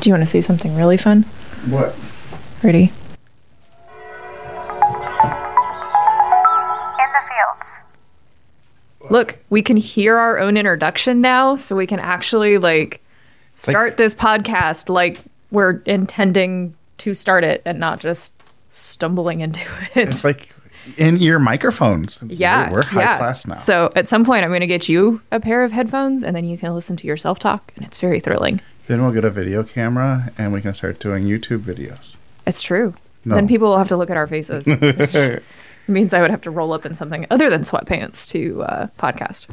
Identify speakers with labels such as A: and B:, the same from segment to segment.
A: Do you want to see something really fun?
B: What?
A: Ready?
C: In the fields.
A: Look, we can hear our own introduction now, so we can actually like start this podcast like we're intending to start it and not just stumbling into it.
B: It's like in ear microphones.
A: yeah,
B: We're, we're high
A: yeah.
B: class now.
A: So at some point, I'm going to get you a pair of headphones, and then you can listen to yourself talk, and it's very thrilling.
B: Then we'll get a video camera and we can start doing YouTube videos.
A: It's true.
B: No.
A: Then people will have to look at our faces. It means I would have to roll up in something other than sweatpants to uh, podcast.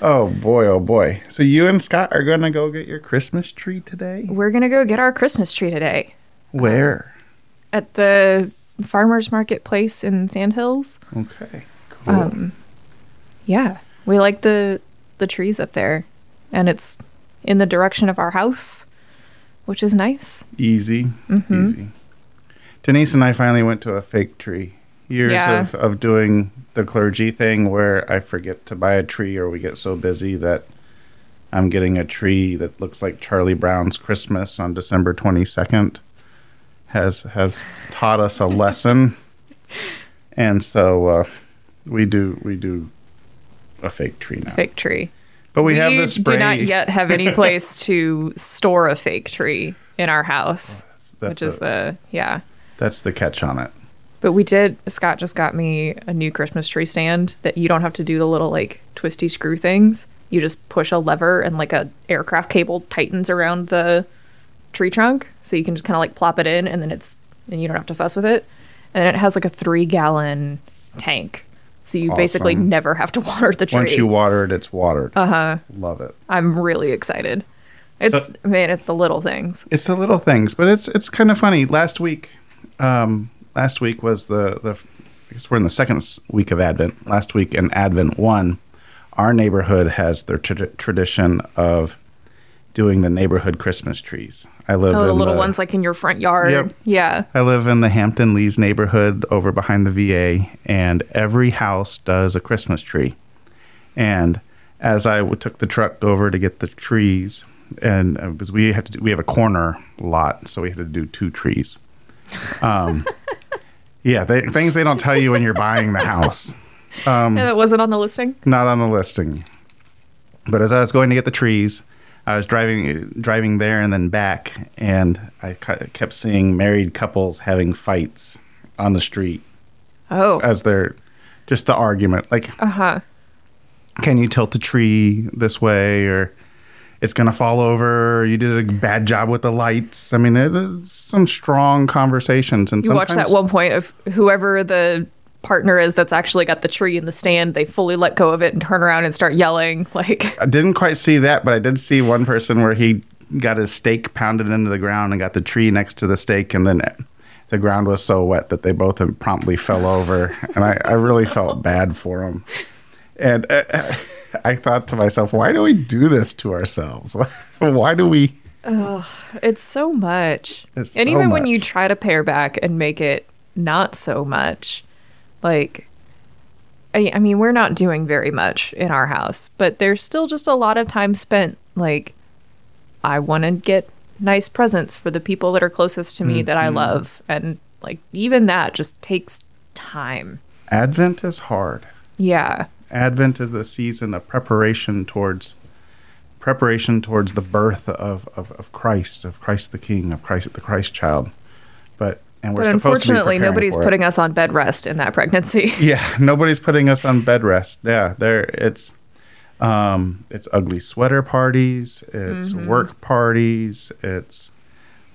B: Oh boy, oh boy. So you and Scott are gonna go get your Christmas tree today?
A: We're going to go get our Christmas tree today
B: Where?
A: at the farmers marketplace in Sandhills.
B: Okay. Cool.
A: Um, yeah, we like the the trees up there, and it's in the direction of our house, which is nice.
B: easy.
A: Mm-hmm.
B: Easy. Denise and I finally went to a fake tree. Years
A: Yeah.
B: of, of doing the clergy thing where I forget to buy a tree or we get so busy that I'm getting a tree that looks like Charlie Brown's Christmas on December 22nd has has taught us a lesson. And so uh, we do we do a fake tree now.
A: Fake tree.
B: But we, have the spray.
A: do not yet have any place to store a fake tree in our house, oh,
B: that's,
A: which is the yeah.
B: that's the catch on it.
A: But we did. Scott just got me a new Christmas tree stand that you don't have to do the little like twisty screw things. You just push a lever and like a aircraft cable tightens around the tree trunk, so you can just kind of like plop it in, and then it's and you don't have to fuss with it. And then it has like a three gallon tank, so you basically never have to water the tree.
B: Once you water it, it's watered. Uh huh. Love it.
A: I'm really excited. It's
B: So-
A: man, it's the little things.
B: It's the little things, but it's it's kind of funny. Last week, um, last week was the the. I guess we're in the second week of Advent. Last week in Advent one, our neighborhood has their tra- tradition of doing the neighborhood Christmas trees. I live
A: Oh,
B: in
A: the little
B: the-
A: ones like in your front yard.
B: Yep.
A: Yeah.
B: I live in the Hampton Lees neighborhood over behind the VA, and every house does a Christmas tree. And as I took the truck over to get the trees, and uh, because we have to, do, we have a corner lot, so we had to do two trees. Um, yeah, they, things they don't tell you when you're buying the house,
A: yeah, that wasn't on the listing.
B: not on the listing. But as I was going to get the trees, I was driving driving there and then back, and I kept seeing married couples having fights on the street
A: Oh.
B: as they're just the argument, like,
A: Uh huh.
B: can you tilt the tree this way, or it's gonna fall over, or you did a bad job with the lights. I mean, it some strong conversations, and
A: You watch that one point of whoever the partner is that's actually got the tree in the stand, they fully let go of it and turn around and start yelling. Like,
B: I didn't quite see that, but I did see one person where he got his stake pounded into the ground and got the tree next to the stake, and then it, the ground was so wet that they both promptly fell over, and I, I really felt bad for them. And uh, I thought to myself, why do we do this to ourselves? Why do we?
A: it's so much.
B: It's
A: and
B: so
A: even when you try to pare back and make it not so much, like, I, I mean, we're not doing very much in our house, but there's still just a lot of time spent, like, I want to get nice presents for the people that are closest to me that
B: Mm-hmm.
A: I love. And, like, even that just takes time.
B: Advent is hard.
A: Yeah.
B: Advent is the season of preparation towards preparation towards the birth of, of, of Christ, of Christ the King, of Christ the Christ child. But and we're
A: But
B: supposed to be
A: unfortunately, nobody's
B: for it.
A: putting us on bed rest in that pregnancy.
B: Yeah, nobody's putting us on bed rest. Yeah, there it's um it's ugly sweater parties, it's
A: Mm-hmm.
B: work parties, it's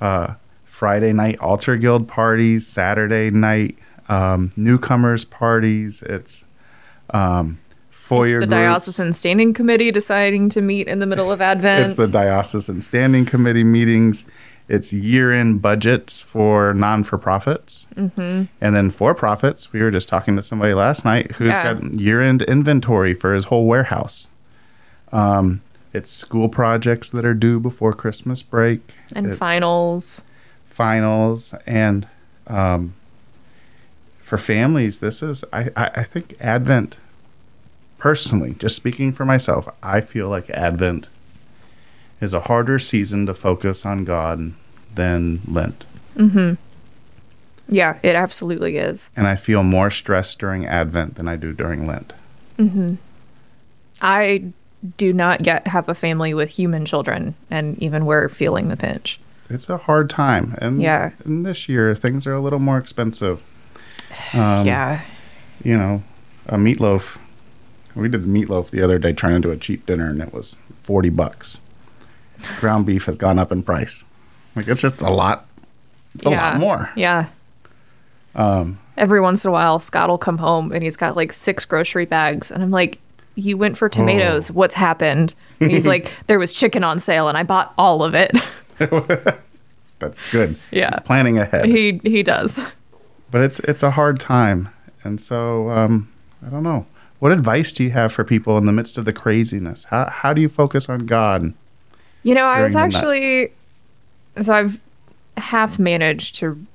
B: uh Friday night altar guild parties, Saturday night um newcomers parties, it's um foyer It's
A: the
B: groups.
A: diocesan standing committee deciding to meet in the middle of Advent.
B: It's the diocesan standing committee meetings. It's year-end budgets for non-for-profits, mm-hmm. and then for-profits. We were just talking to somebody last night who's
A: Yeah.
B: got year-end inventory for his whole warehouse. Um, it's school projects that are due before Christmas break,
A: and
B: It's
A: finals.
B: finals, and um, for families, this is I, I, I think Advent. Personally, just speaking for myself, I feel like Advent is a harder season to focus on God than Lent. Mm-hmm.
A: Yeah, it absolutely is.
B: And I feel more stressed during Advent than I do during Lent. Mm-hmm.
A: I do not yet have a family with human children, and even we're feeling the pinch.
B: It's a hard time. And,
A: Yeah.
B: and this year, things are a little more expensive. Um,
A: yeah.
B: You know, a meatloaf. We did the meatloaf the other day trying to do a cheap dinner, and it was 40 bucks. Ground beef has gone up in price. Like, it's just a lot. It's a
A: yeah.
B: lot more.
A: Yeah.
B: Um,
A: Every once in a while, Scott will come home and he's got like six grocery bags. And I'm like, You went for tomatoes.
B: Oh.
A: What's happened? And he's like, There was chicken on sale and I bought all of it.
B: that's good.
A: Yeah.
B: He's planning ahead.
A: he he does.
B: but it's it's a hard time and so um, i don't know what advice do you have for people in the midst of the craziness how, how do you focus on god
A: You know, I was actually so I've half managed to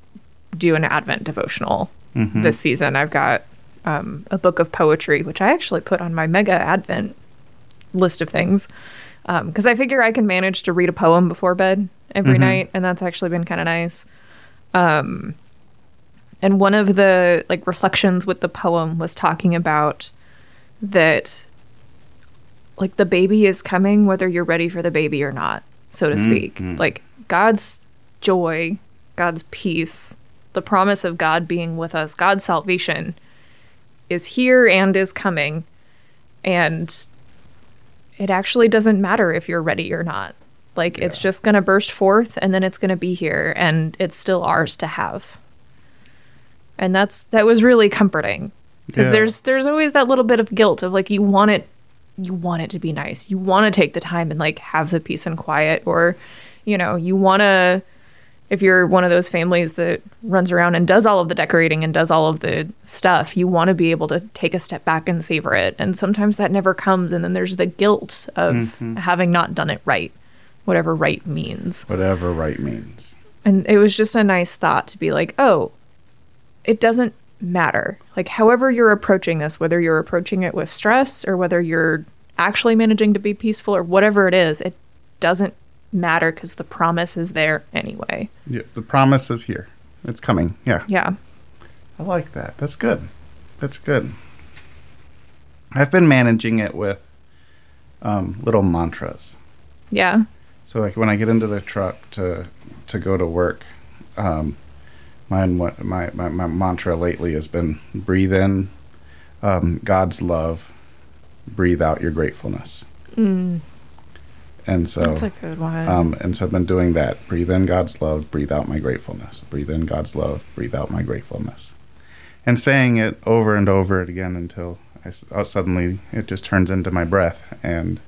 A: do an Advent devotional
B: Mm-hmm.
A: this season. I've got um, a book of poetry, which I actually put on my mega Advent list of things because I figure I can manage to read a poem before bed every night, and that's actually been kind of nice. Um, and one of the like reflections with the poem was talking about that like the baby is coming whether you're ready for the baby or not so to mm-hmm. speak. Mm-hmm. Like god's joy god's peace the promise of god being with us god's salvation is here and is coming. And it actually doesn't matter if you're ready or not. Like it's just going to burst forth and then it's going to be here and it's still ours to have. And that's that was really comforting. Because
B: Yeah.
A: there's there's always that little bit of guilt of like you want it you want it to be nice. You want to take the time and like have the peace and quiet or you know you want to if you're one of those families that runs around and does all of the decorating and does all of the stuff you want to be able to take a step back and savor it. And sometimes that never comes and then there's the guilt of mm-hmm. having not done it right whatever right means.
B: Whatever right means.
A: And it was just a nice thought to be like, oh, it doesn't matter. Like, however you're approaching this, whether you're approaching it with stress or whether you're actually managing to be peaceful or whatever it is, it doesn't matter because the promise is there anyway.
B: yeah, the promise is here it's coming yeah
A: Yeah.
B: i like that that's good that's good i've been managing it with um, little mantras
A: Yeah.
B: So like when I get into the truck to to go to work, um, my my my, my mantra lately has been breathe in um, God's love, breathe out your gratefulness.
A: Mm,
B: And so
A: that's a good one.
B: um, and so I've been doing that. Breathe in God's love, breathe out my gratefulness. Breathe in God's love, breathe out my gratefulness. And saying it over and over again until I uh, suddenly it just turns into my breath, and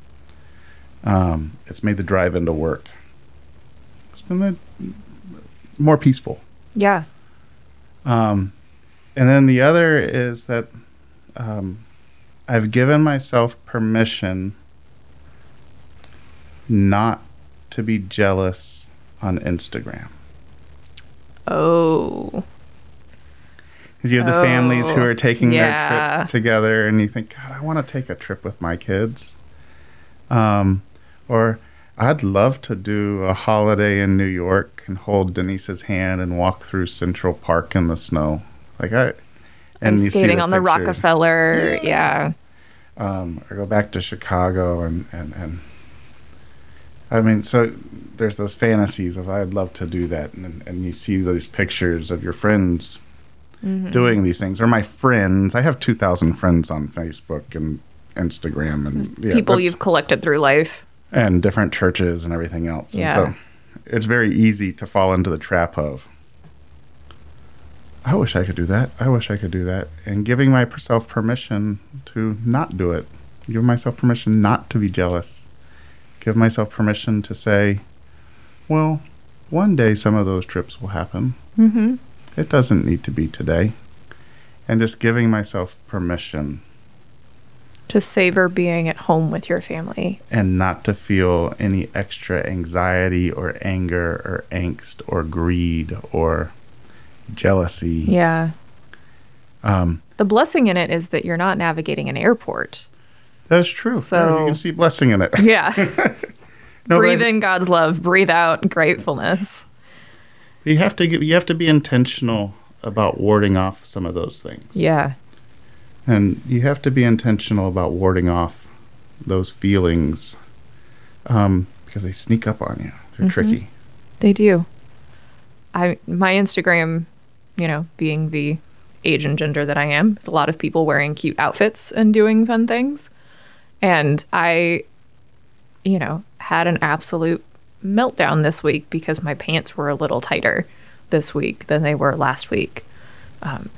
B: um, it's made the drive into work. It's been a, more peaceful.
A: Yeah.
B: Um, and then the other is that um, I've given myself permission not to be jealous on Instagram.
A: Oh.
B: Because you have the families who
A: Oh,
B: are taking
A: yeah.
B: their trips together, and you think, God, I want to take a trip with my kids. Um, or I'd love to do a holiday in New York and hold Denise's hand and walk through Central Park in the snow. Like I,
A: And,
B: you see
A: skating on the. Rockefeller. Yeah.
B: um, or go back to Chicago and, and, and I mean, so there's those fantasies of I'd love to do that, and and you see those pictures of your friends
A: Mm-hmm.
B: doing these things, or my friends. I have two thousand friends on Facebook and Instagram, and yeah,
A: People you've collected through life.
B: And different churches and everything else.
A: Yeah.
B: And so it's very easy to fall into the trap of, I wish I could do that. I wish I could do that. And giving myself permission to not do it. Give myself permission not to be jealous. Give myself permission to say, well, one day some of those trips will happen.
A: Mm-hmm.
B: It doesn't need to be today. And just giving myself permission
A: To savor being at home with your family.
B: and not to feel any extra anxiety or anger or angst or greed or jealousy.
A: Yeah.
B: Um,
A: The blessing in it is that you're not navigating an airport.
B: that's true.
A: So-
B: you can see blessing in it.
A: Yeah.
B: No,
A: breathe in God's love, breathe out gratefulness.
B: You have to you have to be intentional about warding off some of those things.
A: Yeah.
B: And you have to be intentional about warding off those feelings um, because they sneak up on you. They're tricky.
A: They do. I my Instagram, you know, being the age and gender that I am, there's a lot of people wearing cute outfits and doing fun things. And I, you know, had an absolute meltdown this week because my pants were a little tighter this week than they were last week. Um,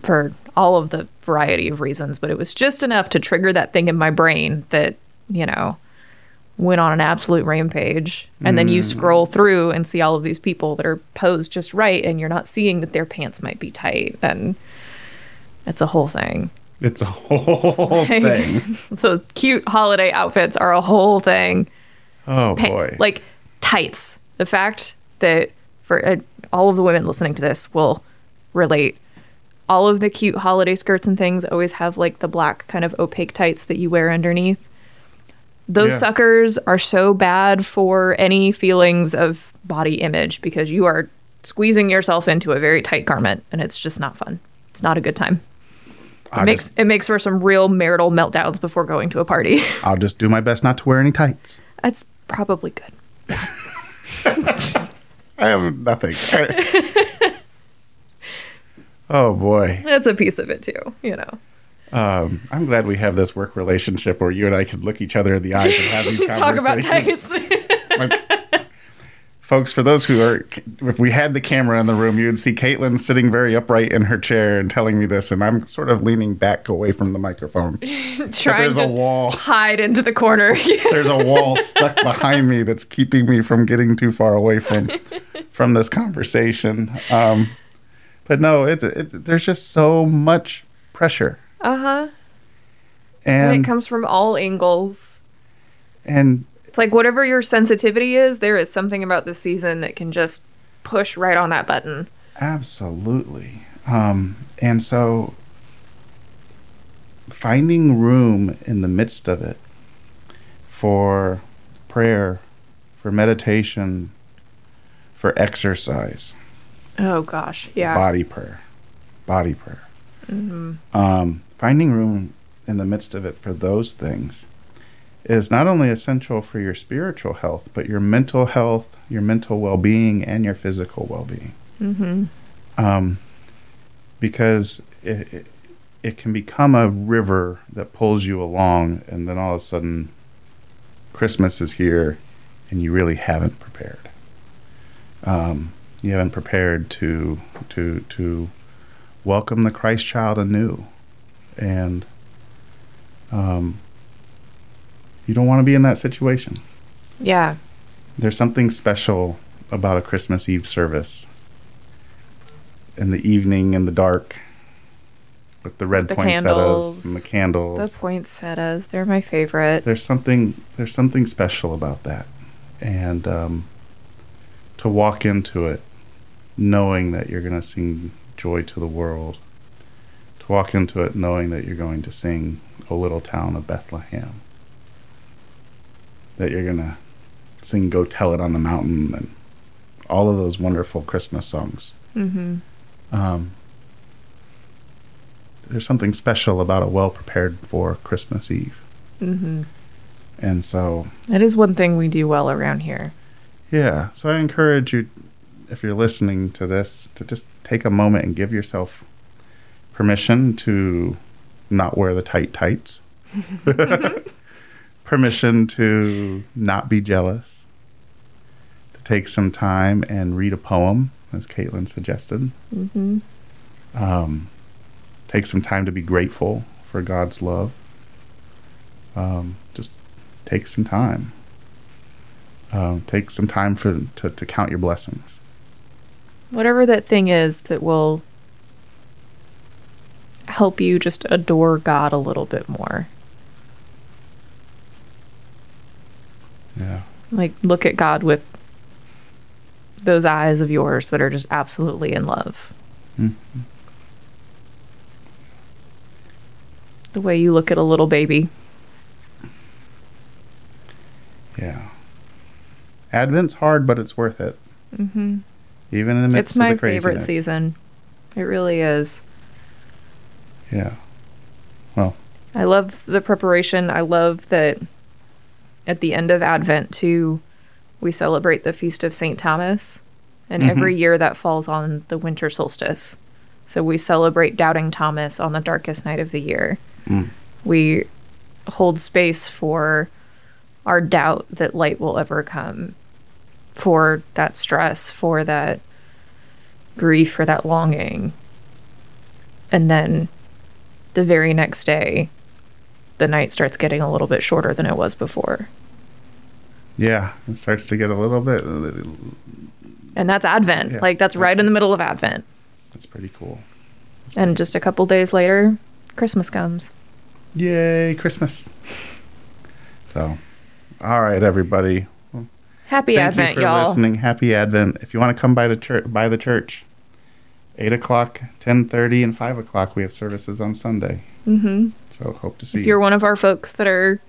A: for all of the variety of reasons, but it was just enough to trigger that thing in my brain that, you know, went on an absolute rampage. And then you scroll through and see all of these people that are posed just right, and you're not seeing that their pants might be tight. And it's a whole thing.
B: It's a whole thing.
A: the cute holiday outfits are a whole thing.
B: Oh
A: Pa-
B: boy.
A: Like tights. The fact that for uh, all of the women listening to this will relate. All of the cute holiday skirts and things always have like the black kind of opaque tights that you wear underneath. Those
B: Yeah.
A: suckers are so bad for any feelings of body image because you are squeezing yourself into a very tight garment and it's just not fun. It's not a good time. It
B: I'll
A: makes
B: just,
A: it makes for some real marital meltdowns before going to a party.
B: I'll just do my best not to wear any tights.
A: That's probably good.
B: I have nothing. oh boy.
A: That's a piece of it too, you know.
B: Um, I'm glad we have this work relationship where you and I can look each other in the eyes and have these
A: Talk about
B: conversations. Like, folks, for those who are, if we had the camera in the room, you would see Caitlin sitting very upright in her chair and telling me this, and I'm sort of leaning back away from the microphone.
A: Trying
B: there's
A: to
B: a wall.
A: hide into the corner.
B: There's a wall stuck behind me that's keeping me from getting too far away from from this conversation. Um, but no, it's, it's there's just so much pressure,
A: uh huh. And
B: and
A: it comes from all angles.
B: and
A: It's like whatever your sensitivity is, there is something about this season that can just push right on that button.
B: Absolutely. Um, and so finding room in the midst of it for prayer, for meditation, for exercise,
A: Oh gosh, yeah.
B: body prayer, body prayer. Um, finding room in the midst of it for those things is not only essential for your spiritual health, but your mental health, your mental well being, and your physical well being.
A: Mm-hmm.
B: um, because it, it, it can become a river that pulls you along, and then all of a sudden, Christmas is here, and you really haven't prepared. Um, you haven't prepared to to to welcome the Christ child anew, and um, you don't want to be in that situation.
A: Yeah.
B: There's something special about a Christmas Eve service. In the evening, in the dark, with the red
A: the
B: poinsettias
A: candles.
B: and the candles.
A: The poinsettias, they're my favorite.
B: there's something there's something special about that, and um, to walk into it knowing that you're going to sing joy to the world, to walk into it knowing that you're going to sing "O Little Town of Bethlehem," that you're going to sing "Go Tell It on the Mountain" and all of those wonderful Christmas songs.
A: Mm-hmm.
B: Um, there's something special about a well prepared for Christmas Eve.
A: Mm-hmm.
B: And so,
A: That is one thing we do well around here.
B: yeah. So I encourage you, if you're listening to this, to just take a moment and give yourself permission to not wear the tight tights, permission to not be jealous, to take some time and read a poem, as Caitlin suggested.
A: Mm-hmm.
B: um, take some time to be grateful for God's love. Um, just take some time. Um, take some time for to, to count your blessings.
A: Whatever that thing is that will help you just adore God a little bit more.
B: Yeah.
A: Like look at God with those eyes of yours that are just absolutely in love.
B: Mhm.
A: The way you look at a little baby.
B: Yeah. Advent's hard, but it's worth it. Mm-hmm. Even in the midst
A: It's my
B: of the
A: favorite season. It really is.
B: Yeah. Well,
A: I love the preparation. I love that at the end of Advent too, we celebrate the feast of St. Thomas. And mm-hmm. every year that falls on the winter solstice. So we celebrate doubting Thomas on the darkest night of the year. Mm. We hold space for our doubt that light will ever come, for that stress, for that grief, for that longing. And then the very next day, the night starts getting a little bit shorter than it was before.
B: yeah, it starts to get a little bit.
A: And that's Advent.
B: Yeah,
A: like, that's right in the middle of Advent.
B: That's pretty cool.
A: And just a couple days later, Christmas comes.
B: Yay, Christmas. So, all right, everybody.
A: Happy
B: Thank
A: Advent,
B: you for
A: y'all.
B: listening. Happy Advent. If you want to come by the church, by the church, eight o'clock, ten thirty, and five o'clock, we have services on Sunday. Mm-hmm. So hope to see you.
A: If
B: you.
A: you're one of our folks that are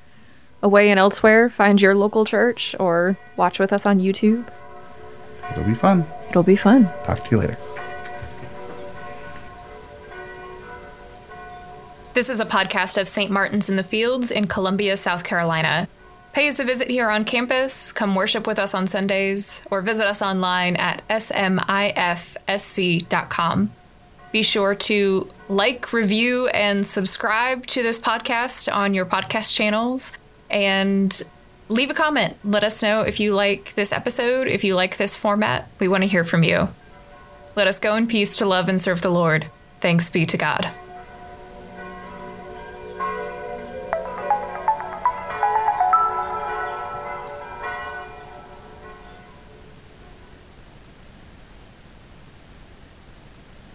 A: away and elsewhere, find your local church or watch with us on YouTube.
B: It'll be fun.
A: It'll be fun.
B: Talk to you later.
D: This is a podcast of St. Martin's in the Fields in Columbia, South Carolina. Pay us a visit here on campus, come worship with us on Sundays, or visit us online at smifsc.com. Be sure to like, review, and subscribe to this podcast on your podcast channels and leave a comment. Let us know if you like this episode, if you like this format. We want to hear from you. Let us go in peace to love and serve the Lord. Thanks be to God.